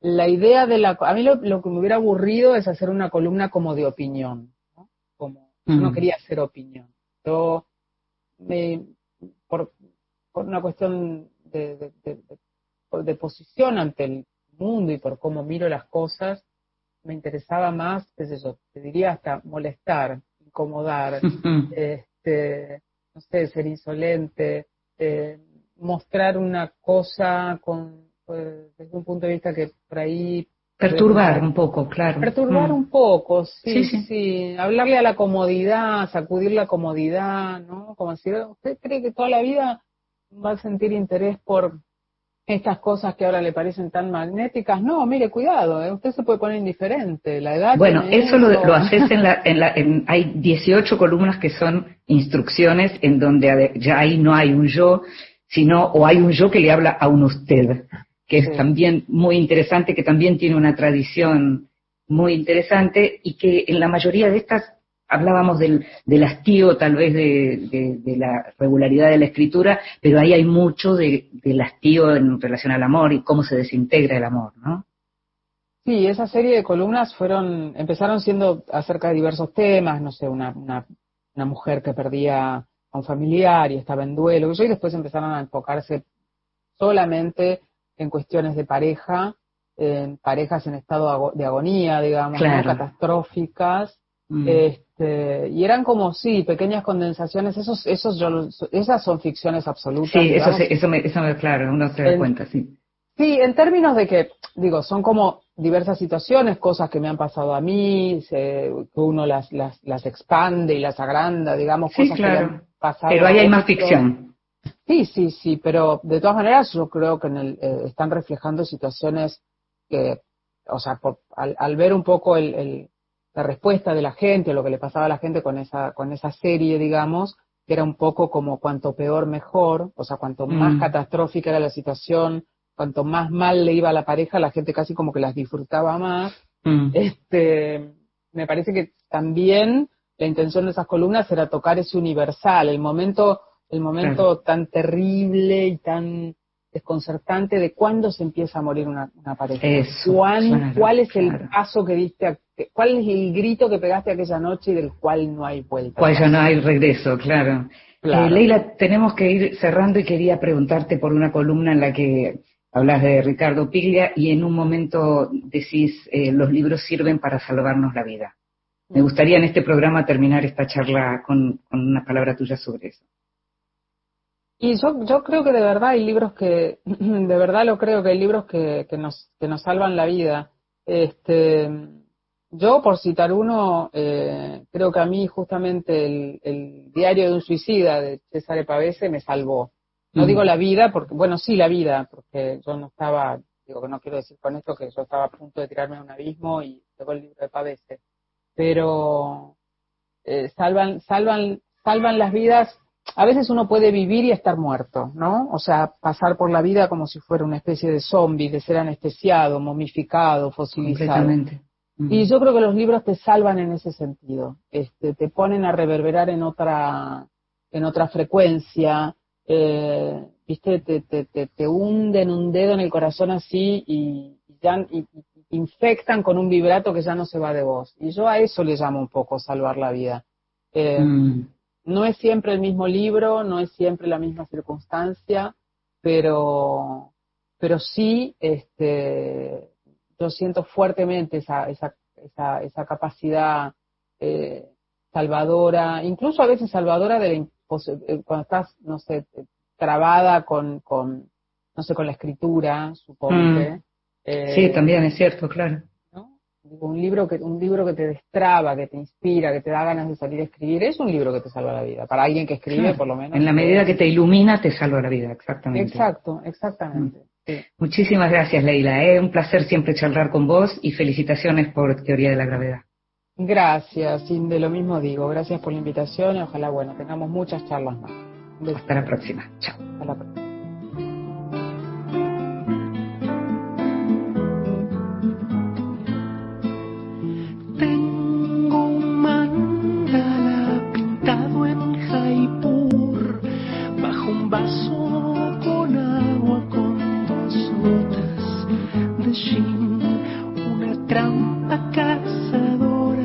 la idea de la... A mí lo, lo que me hubiera aburrido es hacer una columna como de opinión, ¿no? Como, yo no
Mm.
quería hacer opinión. Yo, me, por, por una cuestión de, de, de- de- de posición ante el mundo y por cómo miro las cosas, me interesaba más, qué sé yo, te diría hasta molestar, incomodar, este, no sé, ser insolente, eh, mostrar una cosa con, eh, desde un punto de vista que por ahí...
Perturbar un poco, claro.
Perturbar
Mm.
un poco, sí,
Sí,
sí,
sí.
Hablarle a la comodidad, sacudir la comodidad, ¿no? Como si usted cree que toda la vida va a sentir interés por estas cosas que ahora le parecen tan magnéticas. No, mire, cuidado, ¿eh? usted se puede poner indiferente. La edad.
Bueno, eso lo, lo haces en la, en la, en- hay 18 columnas que son instrucciones en donde ya ahí no hay un yo, sino, o hay un yo que le habla a un usted, que es también muy interesante, que también tiene una tradición muy interesante y que en la mayoría de estas hablábamos del, del hastío tal vez de, de- de la regularidad de la escritura, pero ahí hay mucho de, del hastío en relación al amor y cómo se desintegra el amor, ¿no?
Sí, esa serie de columnas fueron, empezaron siendo acerca de diversos temas, no sé, una, una, una mujer que perdía a un familiar y estaba en duelo, y después empezaron a enfocarse solamente en cuestiones de pareja, en parejas en estado de agonía, digamos, catastróficas, mm. Este, y eran como sí, pequeñas condensaciones, esos, esos yo, esas son ficciones absolutas.
Sí, eso, eso, me, eso me, claro, uno se da cuenta, sí.
Sí, en términos de que, digo, son como diversas situaciones, cosas que me han pasado a mí, que uno las, las, las expande y las agranda, digamos, cosas que han pasado.
Pero ahí hay más ficción.
Sí, sí, sí, pero de todas maneras yo creo que en el, eh, están reflejando situaciones que, o sea, al, al, ver un poco el, el, la respuesta de la gente, lo que le pasaba a la gente con esa, con esa serie, digamos, que era un poco como cuanto peor mejor, o sea, cuanto más mm. catastrófica era la situación, cuanto más mal le iba a la pareja, la gente casi como que las disfrutaba más. Mm. Este, me parece que también la intención de esas columnas era tocar ese universal, el momento, el momento tan terrible y tan desconcertante de cuándo se empieza a morir una, pareja. ¿Cuál es el paso que diste, cuál es el grito que pegaste aquella noche y del cual no hay vuelta?
Cuál ya no hay regreso, claro. Eh, Leila, tenemos que ir cerrando y quería preguntarte por una columna en la que hablas de Ricardo Piglia y en un momento decís, eh, los libros sirven para salvarnos la vida. Me mm. gustaría en este programa terminar esta charla con, una palabra tuya sobre eso.
Y yo, yo creo que de verdad hay libros que, de verdad lo creo que hay libros que, que, nos, que nos salvan la vida. Este, yo, por citar uno, eh, creo que a mí justamente el, el, diario de un suicida de César Pavese me salvó. No digo la vida, porque, bueno, sí la vida, porque yo no estaba, digo que no quiero decir con esto que yo estaba a punto de tirarme a un abismo y tengo el libro de Pavese, pero eh, salvan, salvan, salvan las vidas. A veces uno puede vivir y estar muerto, ¿no? O sea, pasar por la vida como si fuera una especie de zombie, de ser anestesiado, momificado, fosilizado. Y yo creo que los libros te salvan en ese sentido. Este, te ponen a reverberar en otra, en otra frecuencia, eh, viste, te, te, te, te, hunden un dedo en el corazón así y, ya, y, infectan con un vibrato que ya no se va de vos. Y yo a eso le llamo un poco salvar la vida. Eh, mm. No es siempre el mismo libro, no es siempre la misma circunstancia, pero, pero sí, este, yo siento fuertemente esa, esa, esa, esa capacidad eh, salvadora, incluso a veces salvadora de la, eh, cuando estás, no sé, trabada con, con no sé, con la escritura, supongo. Mm.
sí, también es cierto, claro.
Un libro, que, un libro que te destraba, que te inspira, que te da ganas de salir a escribir, es un libro que te salva la vida. Para alguien que escribe, por lo menos.
En la medida que te ilumina, te salva la vida, exactamente.
Exacto, exactamente. Mm.
Muchísimas gracias, Leila. Es un placer siempre charlar con vos y felicitaciones por Teoría de la Gravedad.
Gracias, de lo mismo digo. Gracias por la invitación y ojalá, bueno, tengamos muchas charlas más.
Hasta la próxima. Chao.
Hasta la próxima.
Trampa cazadora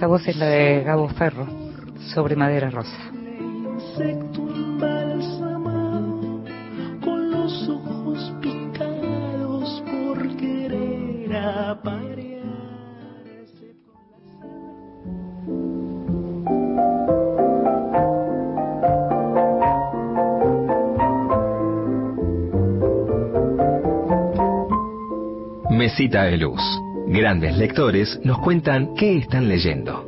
Esta voz es la de Gabo Ferro, sobre madera rosa.
Mesita de Luz. Grandes lectores nos cuentan qué están leyendo.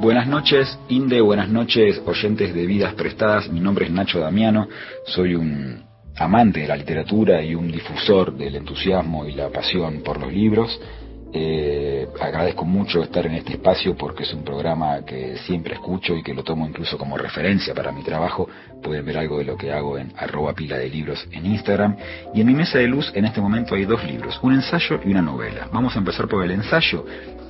Buenas noches, Inde, buenas noches, oyentes de Vidas Prestadas. Mi nombre es Nacho Damiano, soy un amante de la literatura y un difusor del entusiasmo y la pasión por los libros. Eh, agradezco mucho estar en este espacio porque es un programa que siempre escucho y que lo tomo incluso como referencia para mi trabajo. Pueden ver algo de lo que hago en arroba pila de libros en Instagram. Y en mi mesa de luz en este momento hay dos libros, un ensayo y una novela. Vamos a empezar por el ensayo.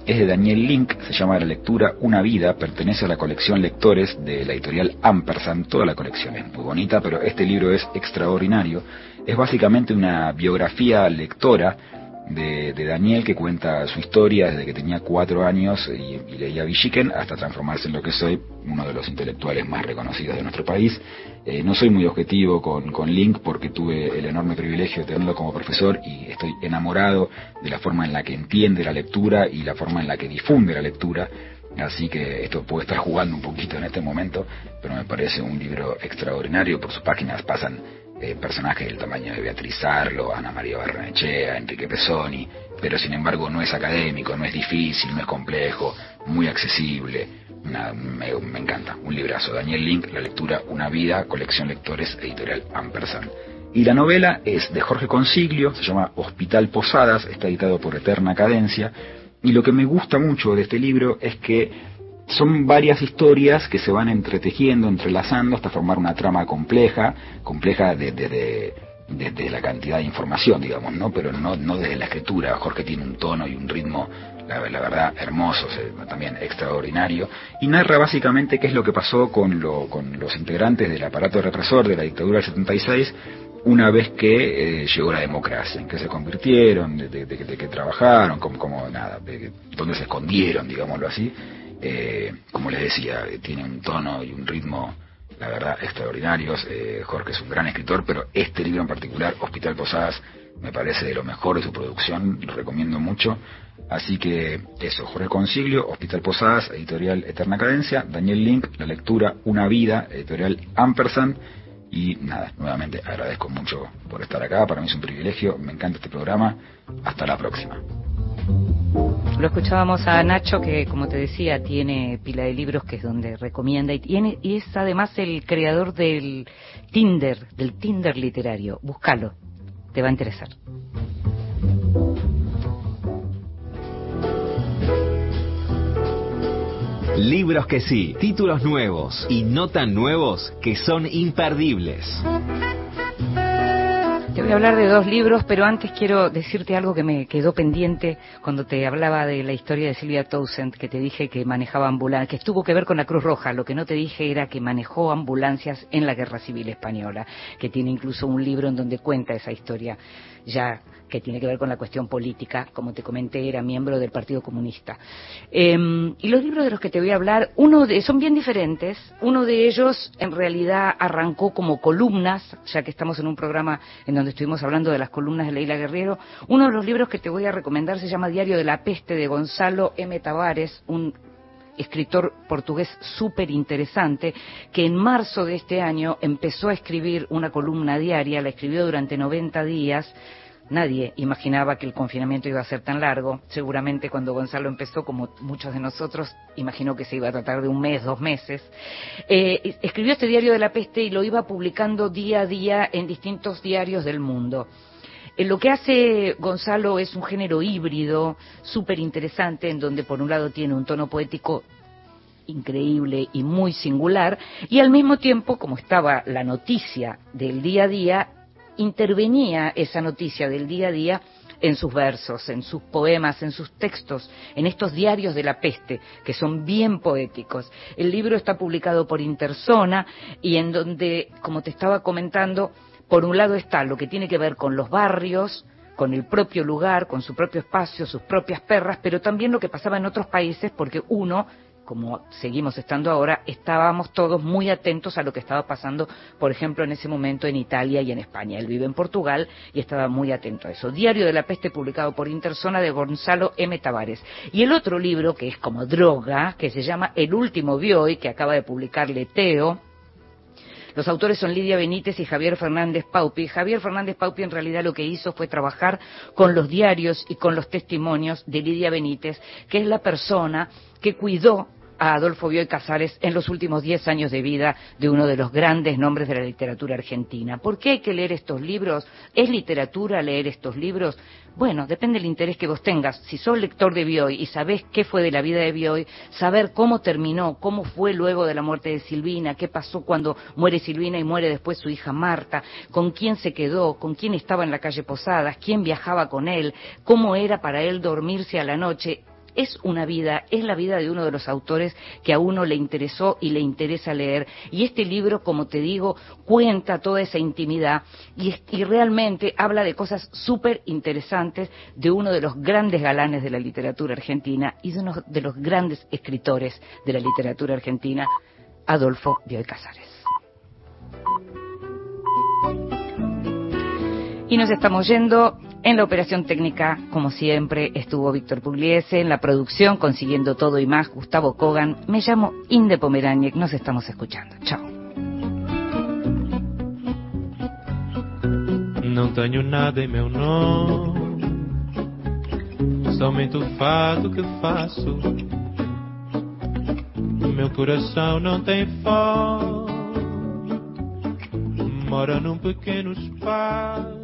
Es de Daniel Link, se llama La lectura Una vida, pertenece a la colección Lectores de la editorial Ampersand. Toda la colección es muy bonita, pero este libro es extraordinario. Es básicamente una biografía lectora de, de, Daniel que cuenta su historia desde que tenía cuatro años y, y leía Villiquen hasta transformarse en lo que soy, uno de los intelectuales más reconocidos de nuestro país. Eh, no soy muy objetivo con, con Link porque tuve el enorme privilegio de tenerlo como profesor y estoy enamorado de la forma en la que entiende la lectura y la forma en la que difunde la lectura. Así que esto puede estar jugando un poquito en este momento, pero me parece un libro extraordinario. Por sus páginas pasan eh, personajes del tamaño de Beatriz Arlo, Ana María Barrenechea, Enrique Pesoni, pero sin embargo no es académico, no es difícil, no es complejo, muy accesible. Me, me, encanta, un librazo. Daniel Link, La lectura, una vida, colección lectores, editorial Ampersand. Y la novela es de Jorge Consiglio, se llama Hospital Posadas, está editado por Eterna Cadencia. Y lo que me gusta mucho de este libro es que son varias historias que se van entretejiendo, entrelazando hasta formar una trama compleja, compleja desde de, de, de, la cantidad de información, digamos, ¿no? Pero no, no desde la escritura. Jorge tiene un tono y un ritmo, la, verdad, hermoso, también extraordinario. Y narra básicamente qué es lo que pasó con, lo, con los integrantes del aparato represor de la dictadura del 76 una vez que eh, llegó la democracia, en qué se convirtieron, de, de, de, de que trabajaron, como, como nada, de, dónde se escondieron, digámoslo así. Eh, como les decía, tiene un tono y un ritmo, la verdad, extraordinarios. Eh, Jorge es un gran escritor, pero este libro en particular, Hospital Posadas, me parece de lo mejor de su producción, lo recomiendo mucho. Así que eso, Jorge Consiglio, Hospital Posadas, editorial Eterna Cadencia, Daniel Link, La lectura, Una vida, editorial Ampersand. Y nada, nuevamente agradezco mucho por estar acá, para mí es un privilegio, me encanta este programa. Hasta la próxima.
Lo escuchábamos a Nacho que, como te decía, tiene pila de libros que es donde recomienda y es además el creador del Tinder, del Tinder literario. Búscalo, te va a interesar.
Libros que sí, títulos nuevos y no tan nuevos que son imperdibles.
Te voy a hablar de dos libros, pero antes quiero decirte algo que me quedó pendiente cuando te hablaba de la historia de Silvia Townsend, que te dije que manejaba ambulancias, que estuvo que ver con la Cruz Roja. Lo que no te dije era que manejó ambulancias en la Guerra Civil Española, que tiene incluso un libro en donde cuenta esa historia ya que tiene que ver con la cuestión política, como te comenté, era miembro del Partido Comunista. Eh, y los libros de los que te voy a hablar, uno de, son bien diferentes. Uno de ellos, en realidad, arrancó como columnas, ya que estamos en un programa en donde estuvimos hablando de las columnas de Leila Guerrero. Uno de los libros que te voy a recomendar se llama Diario de la Peste, de Gonzalo M. Tavares, un escritor portugués súper interesante, que en marzo de este año empezó a escribir una columna diaria, la escribió durante 90 días, Nadie imaginaba que el confinamiento iba a ser tan largo. Seguramente cuando Gonzalo empezó, como muchos de nosotros, imaginó que se iba a tratar de un mes, dos meses. Eh, escribió este diario de la peste y lo iba publicando día a día en distintos diarios del mundo. Eh, lo que hace Gonzalo es un género híbrido, súper interesante, en donde por un lado tiene un tono poético increíble y muy singular, y al mismo tiempo, como estaba la noticia del día a día, intervenía esa noticia del día a día en sus versos, en sus poemas, en sus textos, en estos diarios de la peste, que son bien poéticos. El libro está publicado por Interzona y en donde, como te estaba comentando, por un lado está lo que tiene que ver con los barrios, con el propio lugar, con su propio espacio, sus propias perras, pero también lo que pasaba en otros países, porque uno como seguimos estando ahora, estábamos todos muy atentos a lo que estaba pasando, por ejemplo, en ese momento en Italia y en España. Él vive en Portugal y estaba muy atento a eso. Diario de la Peste, publicado por Interzona de Gonzalo M. Tavares. Y el otro libro, que es como droga, que se llama El último Bioy, que acaba de publicarle Teo, los autores son Lidia Benítez y Javier Fernández Paupi. Javier Fernández Paupi en realidad lo que hizo fue trabajar con los diarios y con los testimonios de Lidia Benítez, que es la persona que cuidó a Adolfo Bioy Casares en los últimos diez años de vida de uno de los grandes nombres de la literatura argentina. ¿Por qué hay que leer estos libros? ¿Es literatura leer estos libros? Bueno, depende del interés que vos tengas. Si sos lector de Bioy y sabés qué fue de la vida de Bioy, saber cómo terminó, cómo fue luego de la muerte de Silvina, qué pasó cuando muere Silvina y muere después su hija Marta, con quién se quedó, con quién estaba en la calle Posadas, quién viajaba con él, cómo era para él dormirse a la noche, es una vida, es la vida de uno de los autores que a uno le interesó y le interesa leer. Y este libro, como te digo, cuenta toda esa intimidad y, realmente habla de cosas súper interesantes de uno de los grandes galanes de la literatura argentina y de uno de los grandes escritores de la literatura argentina, Adolfo Bioy Casares. Y nos estamos yendo en la operación técnica, como siempre, estuvo Víctor Pugliese, en la producción, consiguiendo todo y más, Gustavo Kogan. Me llamo Inde Pomeraniec, nos estamos escuchando. Chao.
Não tenho nada em meu nome, somente o fato que faço. Meu coração não tem fome, mora num pequeno espaço